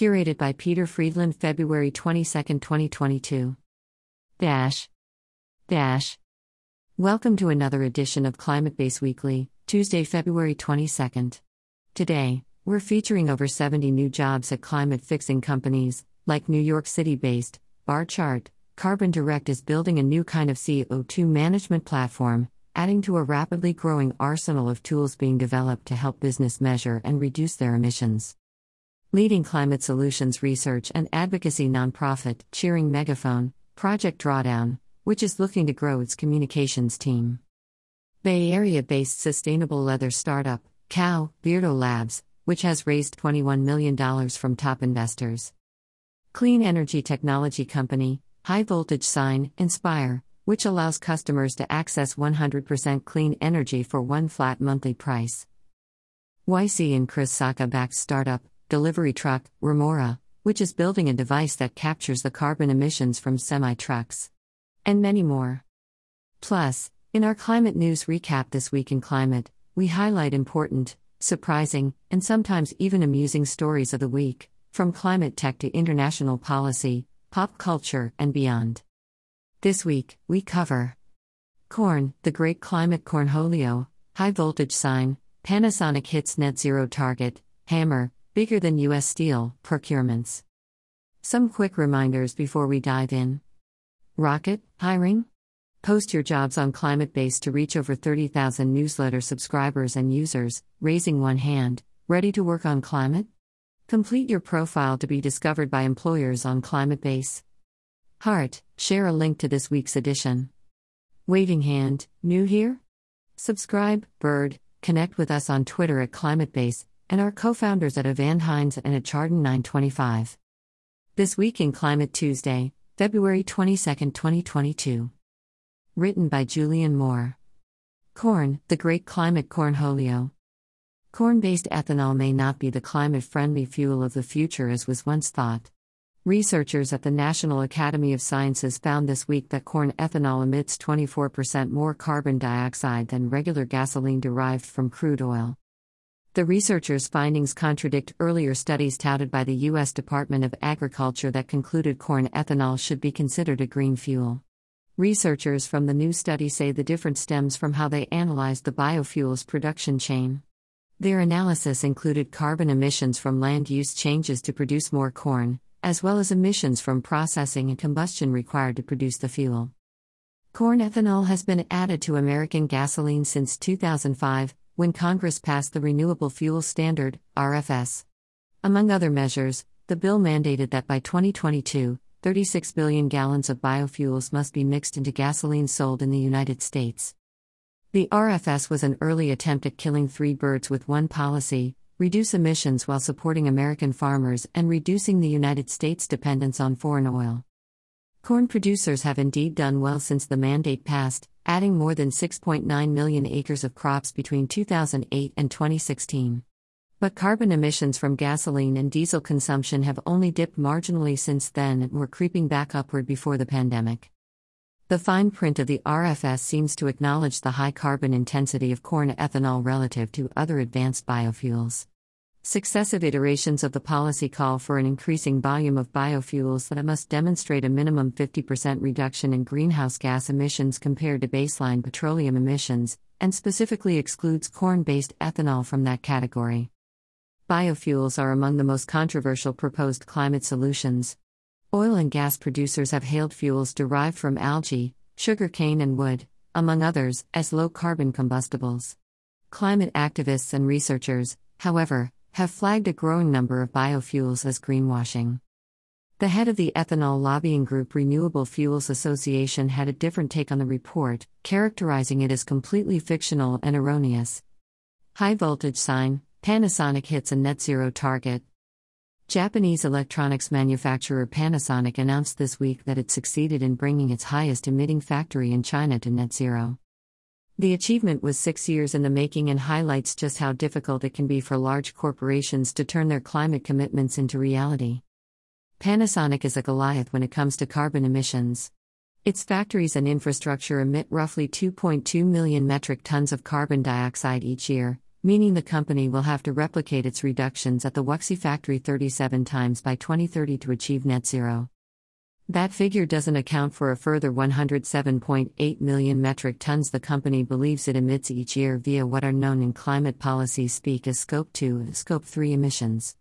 Curated by Peter Friedland, February 22, 2022. Dash. Dash. Welcome to another edition of Climate Base Weekly, Tuesday, February 22nd. Today, we're featuring over 70 new jobs at climate fixing companies, like New York City based Bar Chart. Carbon Direct is building a new kind of CO2 management platform, adding to a rapidly growing arsenal of tools being developed to help business measure and reduce their emissions. Leading climate solutions research and advocacy nonprofit, Cheering Megaphone, Project Drawdown, which is looking to grow its communications team. Bay Area based sustainable leather startup, Cow, Vitro Labs, which has raised $21 million from top investors. Clean energy technology company, High Voltage Sign, Inspire, which allows customers to access 100% clean energy for one flat monthly price. YC and Chris Sacca backed startup, delivery truck, Remora, which is building a device that captures the carbon emissions from semi trucks. And many more. Plus, in our climate news recap this week in climate, we highlight important, surprising, and sometimes even amusing stories of the week, from climate tech to international policy, pop culture, and beyond. This week, we cover Corn, the Great Climate Cornholio, High Voltage Sign, Panasonic hits net zero target, Hammer, bigger than U.S. Steel, procurements. Some quick reminders before we dive in. Rocket, hiring? Post your jobs on Climate Base to reach over 30,000 newsletter subscribers and users, raising one hand, ready to work on climate? Complete your profile to be discovered by employers on Climate Base. Heart, share a link to this week's edition. Waving hand, new here? Subscribe, Bird, connect with us on Twitter at ClimateBase, and our co founders at Evan Hynes and at Chardon 925. This Week in Climate Tuesday, February 22, 2022. Written by Julian Moore. Corn, the Great Climate Cornholio. Corn based ethanol may not be the climate friendly fuel of the future as was once thought. Researchers at the National Academy of Sciences found this week that corn ethanol emits 24% more carbon dioxide than regular gasoline derived from crude oil. The researchers' findings contradict earlier studies touted by the U.S. Department of Agriculture that concluded corn ethanol should be considered a green fuel. Researchers from the new study say the difference stems from how they analyzed the biofuels production chain. Their analysis included carbon emissions from land use changes to produce more corn, as well as emissions from processing and combustion required to produce the fuel. Corn ethanol has been added to American gasoline since 2005, when Congress passed the Renewable Fuel Standard, RFS. Among other measures, the bill mandated that by 2022, 36 billion gallons of biofuels must be mixed into gasoline sold in the United States. The RFS was an early attempt at killing three birds with one policy reduce emissions while supporting American farmers and reducing the United States' dependence on foreign oil. Corn producers have indeed done well since the mandate passed, adding more than 6.9 million acres of crops between 2008 and 2016. But carbon emissions from gasoline and diesel consumption have only dipped marginally since then and were creeping back upward before the pandemic. The fine print of the RFS seems to acknowledge the high carbon intensity of corn ethanol relative to other advanced biofuels. Successive iterations of the policy call for an increasing volume of biofuels that must demonstrate a minimum 50% reduction in greenhouse gas emissions compared to baseline petroleum emissions, and specifically excludes corn based ethanol from that category. Biofuels are among the most controversial proposed climate solutions. Oil and gas producers have hailed fuels derived from algae, sugarcane, and wood, among others, as low carbon combustibles. Climate activists and researchers, however, have flagged a growing number of biofuels as greenwashing. The head of the ethanol lobbying group Renewable Fuels Association had a different take on the report, characterizing it as completely fictional and erroneous. High voltage sign Panasonic hits a net zero target. Japanese electronics manufacturer Panasonic announced this week that it succeeded in bringing its highest emitting factory in China to net zero. The achievement was six years in the making and highlights just how difficult it can be for large corporations to turn their climate commitments into reality. Panasonic is a Goliath when it comes to carbon emissions. Its factories and infrastructure emit roughly 2.2 million metric tons of carbon dioxide each year, meaning the company will have to replicate its reductions at the Wuxi factory 37 times by 2030 to achieve net zero. That figure doesn't account for a further 107.8 million metric tons the company believes it emits each year via what are known in climate policy speak as Scope 2 and Scope 3 emissions.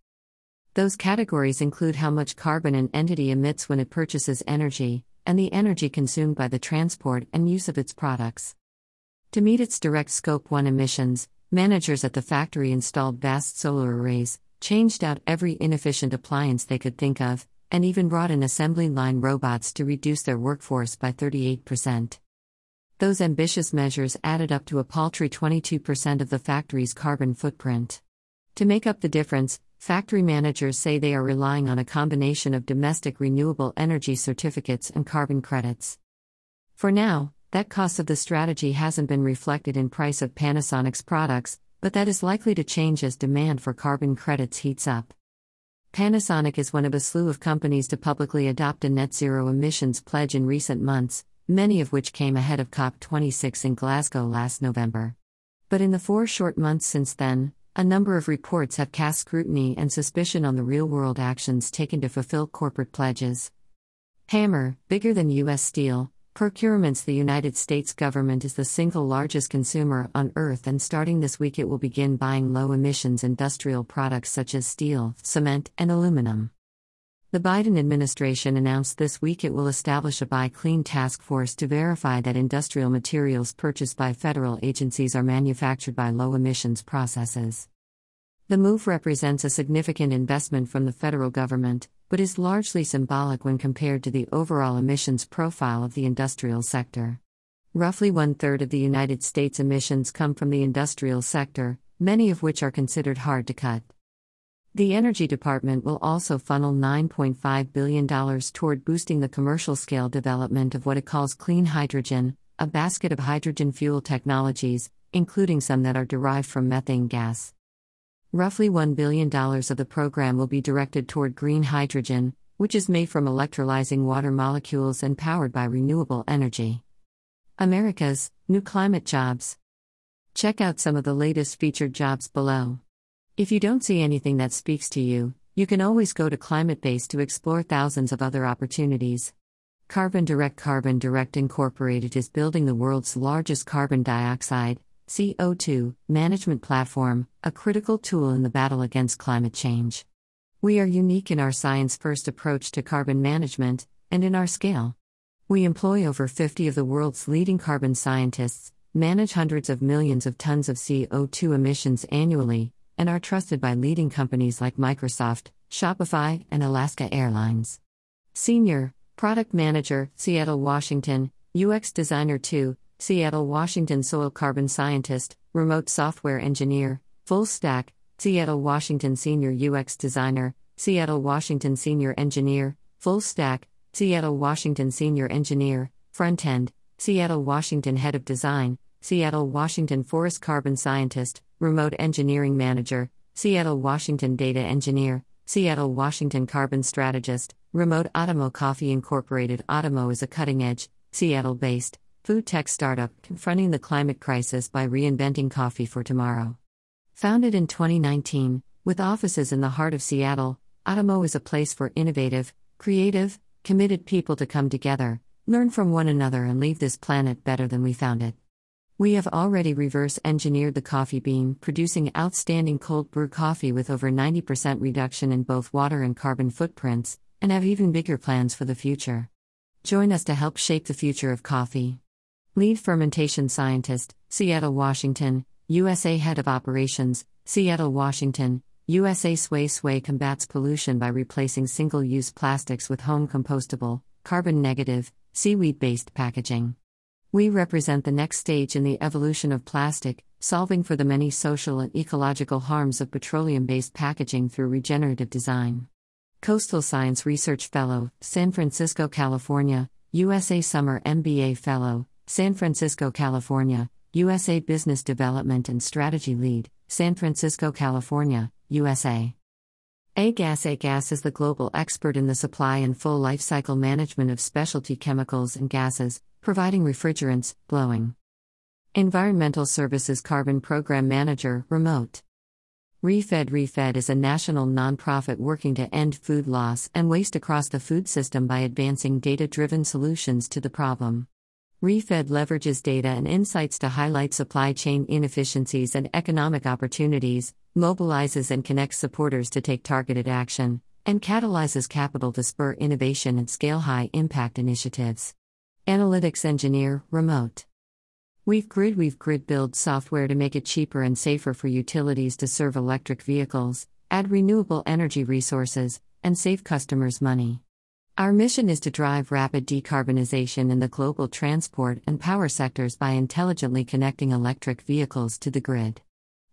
Those categories include how much carbon an entity emits when it purchases energy, and the energy consumed by the transport and use of its products. To meet its direct Scope 1 emissions, managers at the factory installed vast solar arrays, changed out every inefficient appliance they could think of, and even brought in assembly line robots to reduce their workforce by 38%. Those ambitious measures added up to a paltry 22% of the factory's carbon footprint. To make up the difference, factory managers say they are relying on a combination of domestic renewable energy certificates and carbon credits. For now, that cost of the strategy hasn't been reflected in price of Panasonic's products, but that is likely to change as demand for carbon credits heats up. Panasonic is one of a slew of companies to publicly adopt a net zero emissions pledge in recent months, many of which came ahead of COP26 in Glasgow last November. But in the four short months since then, a number of reports have cast scrutiny and suspicion on the real world actions taken to fulfill corporate pledges. Hammer, bigger than U.S. Steel, Procurements The United States government is the single largest consumer on earth, and starting this week, it will begin buying low emissions industrial products such as steel, cement, and aluminum. The Biden administration announced this week it will establish a Buy Clean task force to verify that industrial materials purchased by federal agencies are manufactured by low emissions processes. The move represents a significant investment from the federal government, but is largely symbolic when compared to the overall emissions profile of the industrial sector. Roughly one third of the United States emissions come from the industrial sector, many of which are considered hard to cut. The Energy Department will also funnel $9.5 billion toward boosting the commercial scale development of what it calls clean hydrogen, a basket of hydrogen fuel technologies, including some that are derived from methane gas. Roughly $1 billion of the program will be directed toward green hydrogen, which is made from electrolyzing water molecules and powered by renewable energy. America's New Climate Jobs. Check out some of the latest featured jobs below. If you don't see anything that speaks to you, you can always go to ClimateBase to explore thousands of other opportunities. Carbon Direct Carbon Direct Incorporated is building the world's largest carbon dioxide, CO2 management platform, a critical tool in the battle against climate change. We are unique in our science first approach to carbon management and in our scale. We employ over 50 of the world's leading carbon scientists, manage hundreds of millions of tons of CO2 emissions annually, and are trusted by leading companies like Microsoft, Shopify, and Alaska Airlines. Senior Product Manager, Seattle, Washington, UX Designer 2, Seattle, Washington soil carbon scientist, remote software engineer, full stack, Seattle, Washington senior UX designer, Seattle, Washington senior engineer, full stack, Seattle, Washington senior engineer, front end, Seattle, Washington head of design, Seattle, Washington forest carbon scientist, remote engineering manager, Seattle, Washington data engineer, Seattle, Washington carbon strategist, remote Atomo Coffee Incorporated. Atomo is a cutting edge, Seattle based, food tech startup confronting the climate crisis by reinventing coffee for tomorrow. Founded in 2019, with offices in the heart of Seattle, Atomo is a place for innovative, creative, committed people to come together, learn from one another, and leave this planet better than we found it. We have already reverse engineered the coffee bean, producing outstanding cold brew coffee with over 90% reduction in both water and carbon footprints, and have even bigger plans for the future. Join us to help shape the future of coffee. Lead fermentation scientist, Seattle, Washington, USA Head of Operations, Seattle, Washington, USA Sway Sway combats pollution by replacing single use plastics with home compostable, carbon negative, seaweed based packaging. We represent the next stage in the evolution of plastic, solving for the many social and ecological harms of petroleum based packaging through regenerative design. Coastal Science Research Fellow, San Francisco, California, USA Summer MBA Fellow, San Francisco, California, USA Business Development and Strategy Lead, San Francisco, California, USA. A-Gas A-Gas is the global expert in the supply and full life cycle management of specialty chemicals and gases, providing refrigerants, blowing, Environmental Services Carbon Program Manager, Remote. ReFed ReFed is a national nonprofit working to end food loss and waste across the food system by advancing data driven solutions to the problem. ReFed leverages data and insights to highlight supply chain inefficiencies and economic opportunities, mobilizes and connects supporters to take targeted action, and catalyzes capital to spur innovation and scale high impact initiatives. Analytics Engineer, Remote. WeaveGrid We've Grid builds software to make it cheaper and safer for utilities to serve electric vehicles, add renewable energy resources, and save customers money. Our mission is to drive rapid decarbonization in the global transport and power sectors by intelligently connecting electric vehicles to the grid.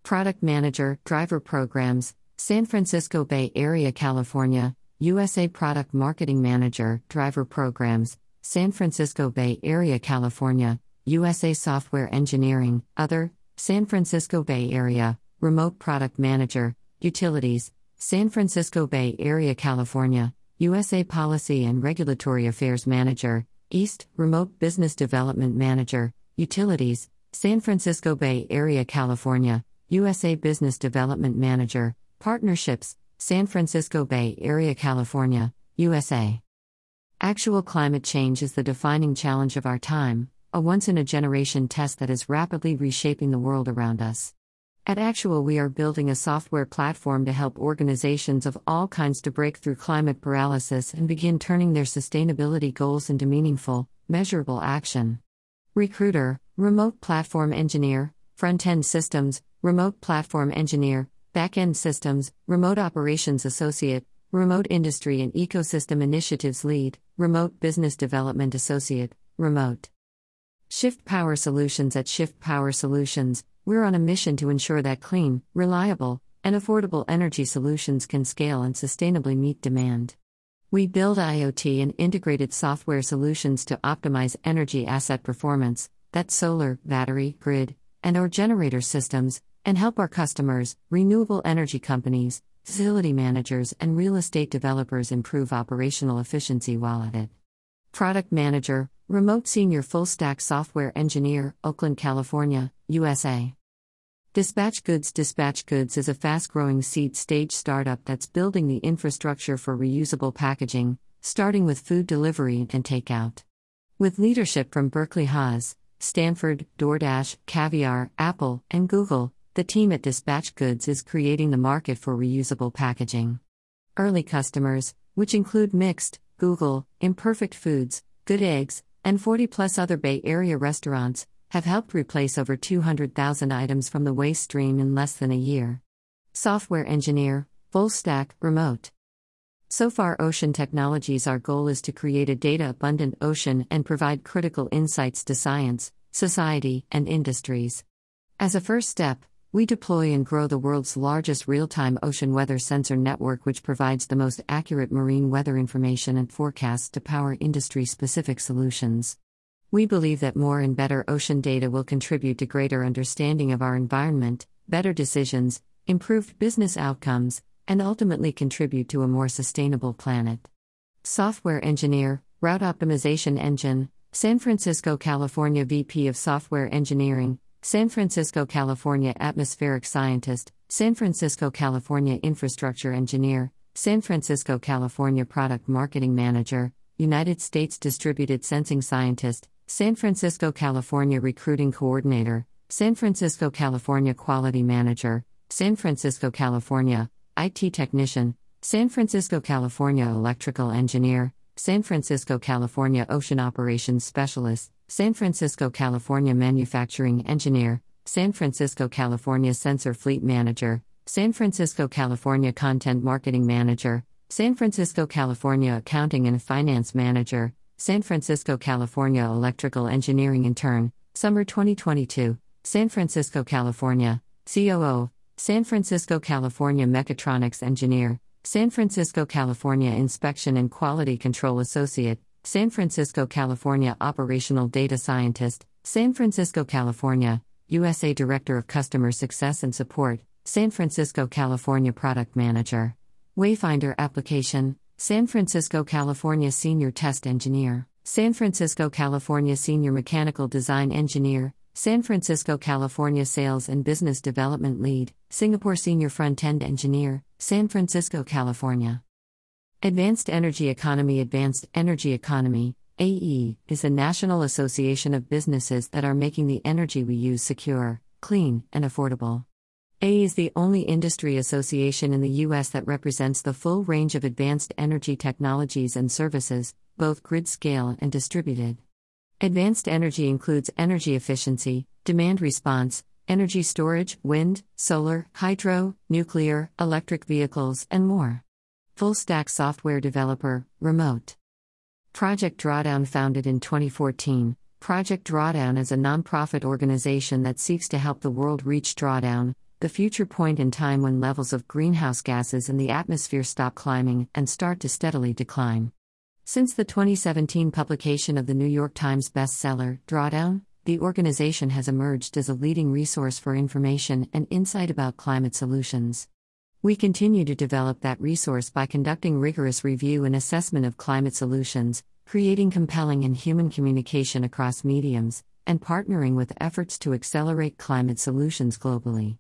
Product Manager, Driver Programs, San Francisco Bay Area, California, USA Product Marketing Manager, Driver Programs, San Francisco Bay Area, California, USA Software Engineering, Other, San Francisco Bay Area, Remote Product Manager, Utilities, San Francisco Bay Area, California, USA Policy and Regulatory Affairs Manager, East, Remote Business Development Manager, Utilities, San Francisco Bay Area, California, USA Business Development Manager, Partnerships, San Francisco Bay Area, California, USA. Actual climate change is the defining challenge of our time a once in a generation test that is rapidly reshaping the world around us. At Actual, we are building a software platform to help organizations of all kinds to break through climate paralysis and begin turning their sustainability goals into meaningful, measurable action. Recruiter, Remote Platform Engineer, Front End Systems, Remote Platform Engineer, Back End Systems, Remote Operations Associate, Remote Industry and Ecosystem Initiatives Lead, Remote Business Development Associate, Remote. Shift Power Solutions At Shift Power Solutions, we're on a mission to ensure that clean, reliable, and affordable energy solutions can scale and sustainably meet demand. We build IoT and integrated software solutions to optimize energy asset performance, that's solar, battery, grid, and or generator systems, and help our customers, renewable energy companies, facility managers, and real estate developers improve operational efficiency while at it. Product Manager, Remote Senior Full Stack Software Engineer, Oakland, California, USA. Dispatch Goods Dispatch Goods is a fast growing seed stage startup that's building the infrastructure for reusable packaging, starting with food delivery and takeout. With leadership from Berkeley Haas, Stanford, DoorDash, Caviar, Apple, and Google, the team at Dispatch Goods is creating the market for reusable packaging. Early customers, which include Mixt, Google, Imperfect Foods, Good Eggs, and 40 plus other Bay Area restaurants, have helped replace over 200,000 items from the waste stream in less than a year. Software engineer, full stack, remote. Sofar, Ocean Technologies, our goal is to create a data abundant ocean and provide critical insights to science, society, and industries. As a first step, we deploy and grow the world's largest real time ocean weather sensor network, which provides the most accurate marine weather information and forecasts to power industry specific solutions. We believe that more and better ocean data will contribute to greater understanding of our environment, better decisions, improved business outcomes, and ultimately contribute to a more sustainable planet. Software Engineer, Route Optimization Engine, San Francisco, California VP of Software Engineering, San Francisco, California Atmospheric Scientist, San Francisco, California Infrastructure Engineer, San Francisco, California Product Marketing Manager, United States Distributed Sensing Scientist, San Francisco, California Recruiting Coordinator, San Francisco, California Quality Manager, San Francisco, California IT Technician, San Francisco, California Electrical Engineer, San Francisco, California Ocean Operations Specialist, San Francisco, California Manufacturing Engineer, San Francisco, California Sensor Fleet Manager, San Francisco, California Content Marketing Manager, San Francisco, California Accounting and Finance Manager, San Francisco, California Electrical Engineering Intern, Summer 2022, San Francisco, California, COO, San Francisco, California Mechatronics Engineer, San Francisco, California Inspection and Quality Control Associate, San Francisco, California Operational Data Scientist, San Francisco, California, USA Director of Customer Success and Support, San Francisco, California Product Manager. Wayfinder Application, San Francisco, California Senior Test Engineer, San Francisco, California Senior Mechanical Design Engineer, San Francisco, California Sales and Business Development Lead, Singapore Senior Front End Engineer, San Francisco, California. Advanced Energy Economy Advanced Energy Economy, AE, is a national association of businesses that are making the energy we use secure, clean, and affordable. AE is the only industry association in the U.S. that represents the full range of advanced energy technologies and services, both grid scale and distributed. Advanced energy includes energy efficiency, demand response, energy storage, wind, solar, hydro, nuclear, electric vehicles, and more. Full stack software developer, remote. Project Drawdown founded in 2014. Project Drawdown is a nonprofit organization that seeks to help the world reach drawdown, the future point in time when levels of greenhouse gases in the atmosphere stop climbing and start to steadily decline. Since the 2017 publication of the New York Times bestseller, Drawdown, the organization has emerged as a leading resource for information and insight about climate solutions. We continue to develop that resource by conducting rigorous review and assessment of climate solutions, creating compelling and human communication across mediums, and partnering with efforts to accelerate climate solutions globally.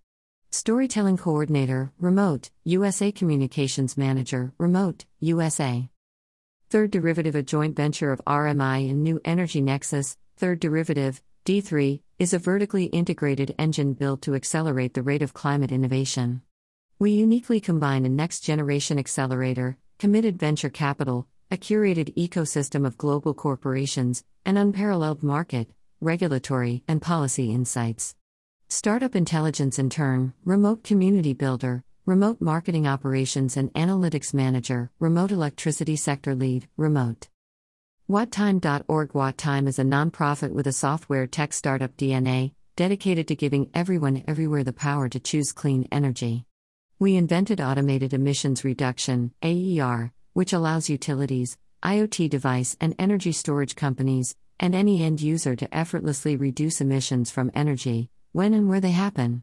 Storytelling Coordinator, Remote, USA Communications Manager, Remote, USA. Third derivative, a joint venture of RMI and New Energy Nexus, third derivative, D3, is a vertically integrated engine built to accelerate the rate of climate innovation. We uniquely combine a next generation accelerator, committed venture capital, a curated ecosystem of global corporations, an unparalleled market, regulatory, and policy insights. Startup intelligence in turn, remote community builder, remote marketing operations and analytics manager, remote electricity sector lead, remote. WattTime.org WattTime is a nonprofit with a software tech startup DNA, dedicated to giving everyone everywhere the power to choose clean energy. We invented automated emissions reduction, AER, which allows utilities, IoT device and energy storage companies, and any end user to effortlessly reduce emissions from energy, when and where they happen.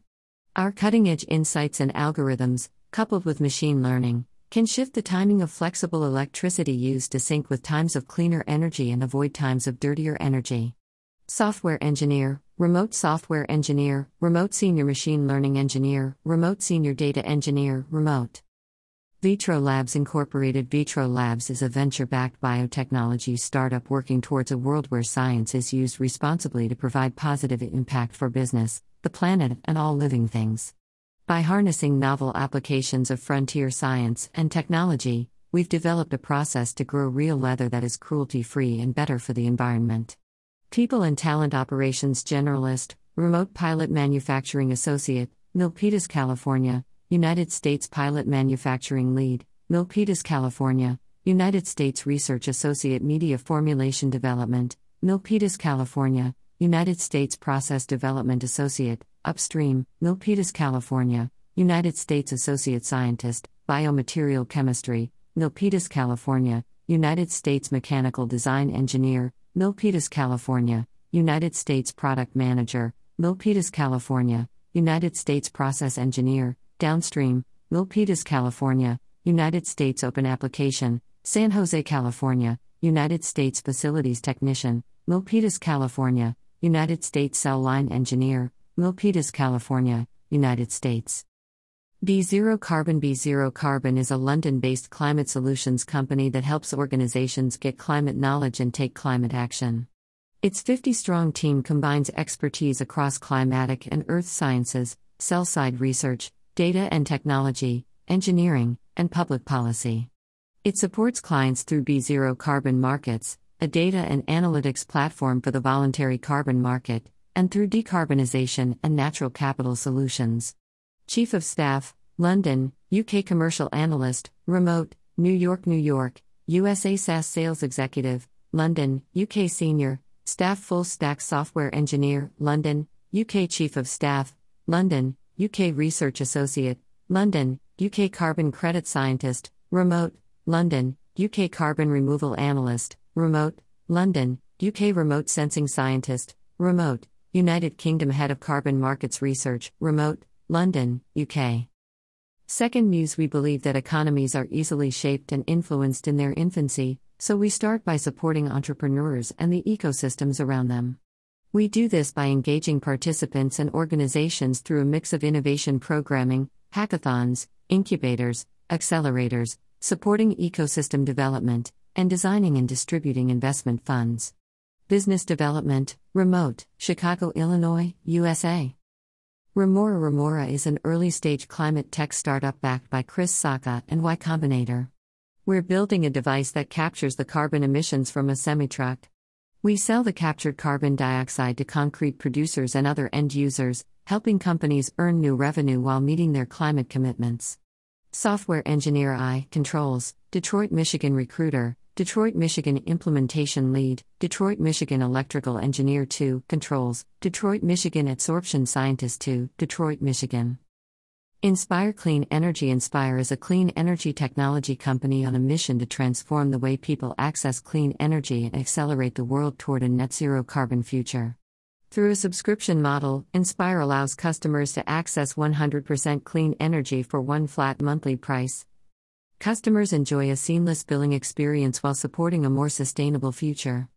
Our cutting edge insights and algorithms, coupled with machine learning, can shift the timing of flexible electricity use to sync with times of cleaner energy and avoid times of dirtier energy. Software engineer, remote software engineer, remote senior machine learning engineer, remote senior data engineer, remote. Vitro Labs Incorporated Vitro Labs is a venture backed biotechnology startup working towards a world where science is used responsibly to provide positive impact for business, the planet, and all living things. By harnessing novel applications of frontier science and technology, we've developed a process to grow real leather that is cruelty free and better for the environment. People and Talent Operations Generalist, Remote Pilot Manufacturing Associate, Milpitas, California, United States Pilot Manufacturing Lead, Milpitas, California, United States Research Associate Media Formulation Development, Milpitas, California, United States Process Development Associate, Upstream, Milpitas, California, United States Associate Scientist, Biomaterial Chemistry, Milpitas, California, United States Mechanical Design Engineer, Milpitas, California, United States Product Manager, Milpitas, California, United States Process Engineer, Downstream, Milpitas, California, United States Open Application, San Jose, California, United States Facilities Technician, Milpitas, California, United States Cell Line Engineer, Milpitas, California, United States. BeZero Carbon BeZero Carbon is a London based climate solutions company that helps organizations get climate knowledge and take climate action. Its 50 strong team combines expertise across climatic and earth sciences, sell side research, data and technology, engineering, and public policy. It supports clients through BeZero Carbon Markets, a data and analytics platform for the voluntary carbon market, and through decarbonization and natural capital solutions. Chief of Staff, London, UK Commercial Analyst, Remote, New York, New York, USA SaaS Sales Executive, London, UK Senior, Staff Full Stack Software Engineer, London, UK Chief of Staff, London, UK Research Associate, London, UK Carbon Credit Scientist, Remote, London, UK Carbon Removal Analyst, Remote, London, UK Remote Sensing Scientist, Remote, United Kingdom Head of Carbon Markets Research, Remote, London, UK. Second Muse We believe that economies are easily shaped and influenced in their infancy, so we start by supporting entrepreneurs and the ecosystems around them. We do this by engaging participants and organizations through a mix of innovation programming, hackathons, incubators, accelerators, supporting ecosystem development, and designing and distributing investment funds. Business Development, Remote, Chicago, Illinois, USA. Remora Remora is an early stage climate tech startup backed by Chris Sacca and Y Combinator. We're building a device that captures the carbon emissions from a semi truck. We sell the captured carbon dioxide to concrete producers and other end users, helping companies earn new revenue while meeting their climate commitments. Software Engineer I Controls, Detroit, Michigan Recruiter, Detroit, Michigan Implementation Lead, Detroit, Michigan Electrical Engineer 2, Controls, Detroit, Michigan Adsorption Scientist 2, Detroit, Michigan. Inspire Clean Energy Inspire is a clean energy technology company on a mission to transform the way people access clean energy and accelerate the world toward a net zero carbon future. Through a subscription model, Inspire allows customers to access 100% clean energy for one flat monthly price. Customers enjoy a seamless billing experience while supporting a more sustainable future.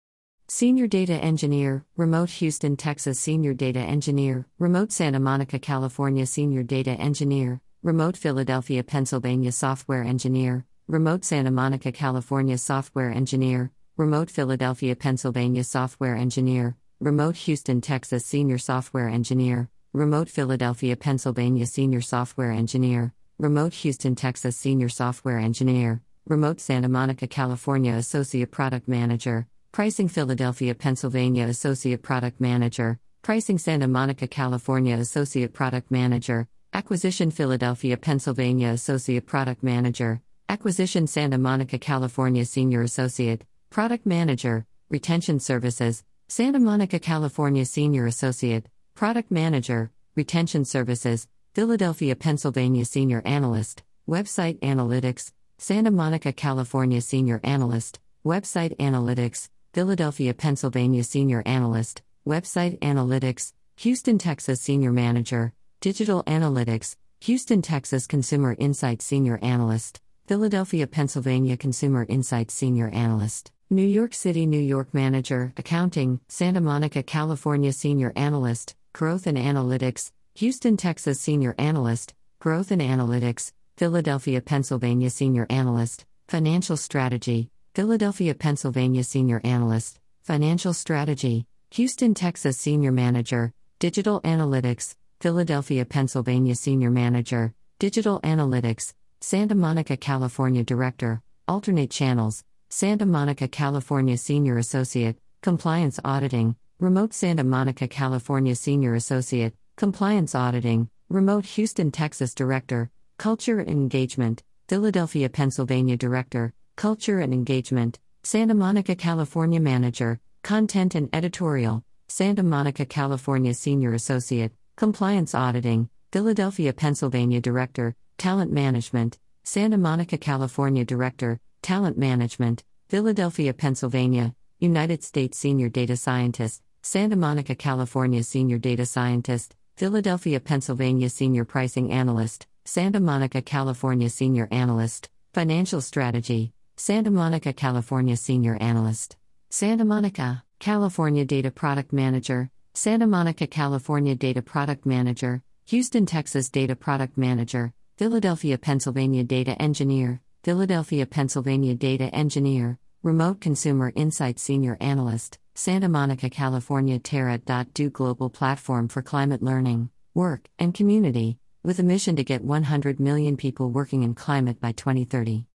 Senior Data Engineer, Remote Houston, Texas Senior Data Engineer, Remote Santa Monica, California Senior Data Engineer, Remote Philadelphia, Pennsylvania Software Engineer, Remote Santa Monica, California Software Engineer, Remote Philadelphia, Pennsylvania Software Engineer, Remote Houston, Texas Senior Software Engineer, Remote Philadelphia, Pennsylvania Senior Software Engineer, Remote Houston, Texas Senior Software Engineer, Remote Santa Monica, California Associate Product Manager, Pricing Philadelphia, Pennsylvania Associate Product Manager, Pricing Santa Monica, California Associate Product Manager, Acquisition Philadelphia, Pennsylvania Associate Product Manager, Acquisition Santa Monica, California Senior Associate, Product Manager, Retention Services, Santa Monica, California Senior Associate, Product Manager, Retention Services, Philadelphia, Pennsylvania Senior Analyst, Website Analytics, Santa Monica, California Senior Analyst, Website Analytics, Philadelphia, Pennsylvania Senior Analyst, Website Analytics, Houston, Texas Senior Manager, Digital Analytics, Houston, Texas Consumer Insight Senior Analyst, Philadelphia, Pennsylvania Consumer Insight Senior Analyst, New York City, New York Manager, Accounting, Santa Monica, California Senior Analyst, Growth and Analytics, Houston, Texas Senior Analyst, Growth and Analytics, Philadelphia, Pennsylvania Senior Analyst, Financial Strategy, Philadelphia, Pennsylvania Senior Analyst, Financial Strategy, Houston, Texas Senior Manager, Digital Analytics, Philadelphia, Pennsylvania Senior Manager, Digital Analytics, Santa Monica, California Director, Alternate Channels, Santa Monica, California Senior Associate, Compliance Auditing, Remote Santa Monica, California Senior Associate, Compliance Auditing, Remote Houston, Texas Director, Culture and Engagement, Philadelphia, Pennsylvania Director, Culture and Engagement, Santa Monica, California Manager, Content and Editorial, Santa Monica, California Senior Associate, Compliance Auditing, Philadelphia, Pennsylvania Director, Talent Management, Santa Monica, California Director, Talent Management, Philadelphia, Pennsylvania, United States Senior Data Scientist, Santa Monica, California Senior Data Scientist, Philadelphia, Pennsylvania Senior Pricing Analyst, Santa Monica, California Senior Analyst, Financial Strategy, Santa Monica, California Senior Analyst, Santa Monica, California Data Product Manager, Santa Monica, California Data Product Manager, Houston, Texas Data Product Manager, Philadelphia, Pennsylvania Data Engineer, Philadelphia, Pennsylvania Data Engineer, Remote Consumer Insight Senior Analyst, Santa Monica, California Terra.do Global Platform for Climate Learning, Work, and Community, with a mission to get 100 million people working in climate by 2030.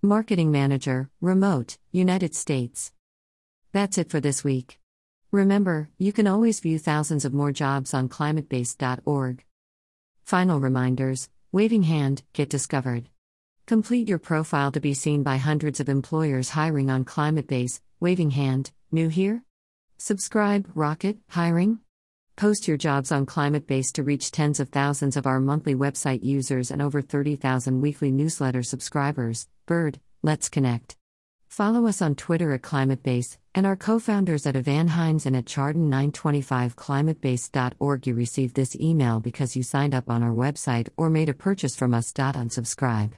Marketing Manager, Remote, United States. That's it for this week. Remember, you can always view thousands of more jobs on climatebase.org. Final reminders Waving Hand, get discovered. Complete your profile to be seen by hundreds of employers hiring on ClimateBase, Waving Hand, new here? Subscribe, Rocket, Hiring? Post your jobs on ClimateBase to reach tens of thousands of our monthly website users and over 30,000 weekly newsletter subscribers. Bird, let's connect. Follow us on Twitter at ClimateBase and our co founders at Evan Hynes and at Chardon925climatebase.org. You received this email because you signed up on our website or made a purchase from us. Unsubscribe.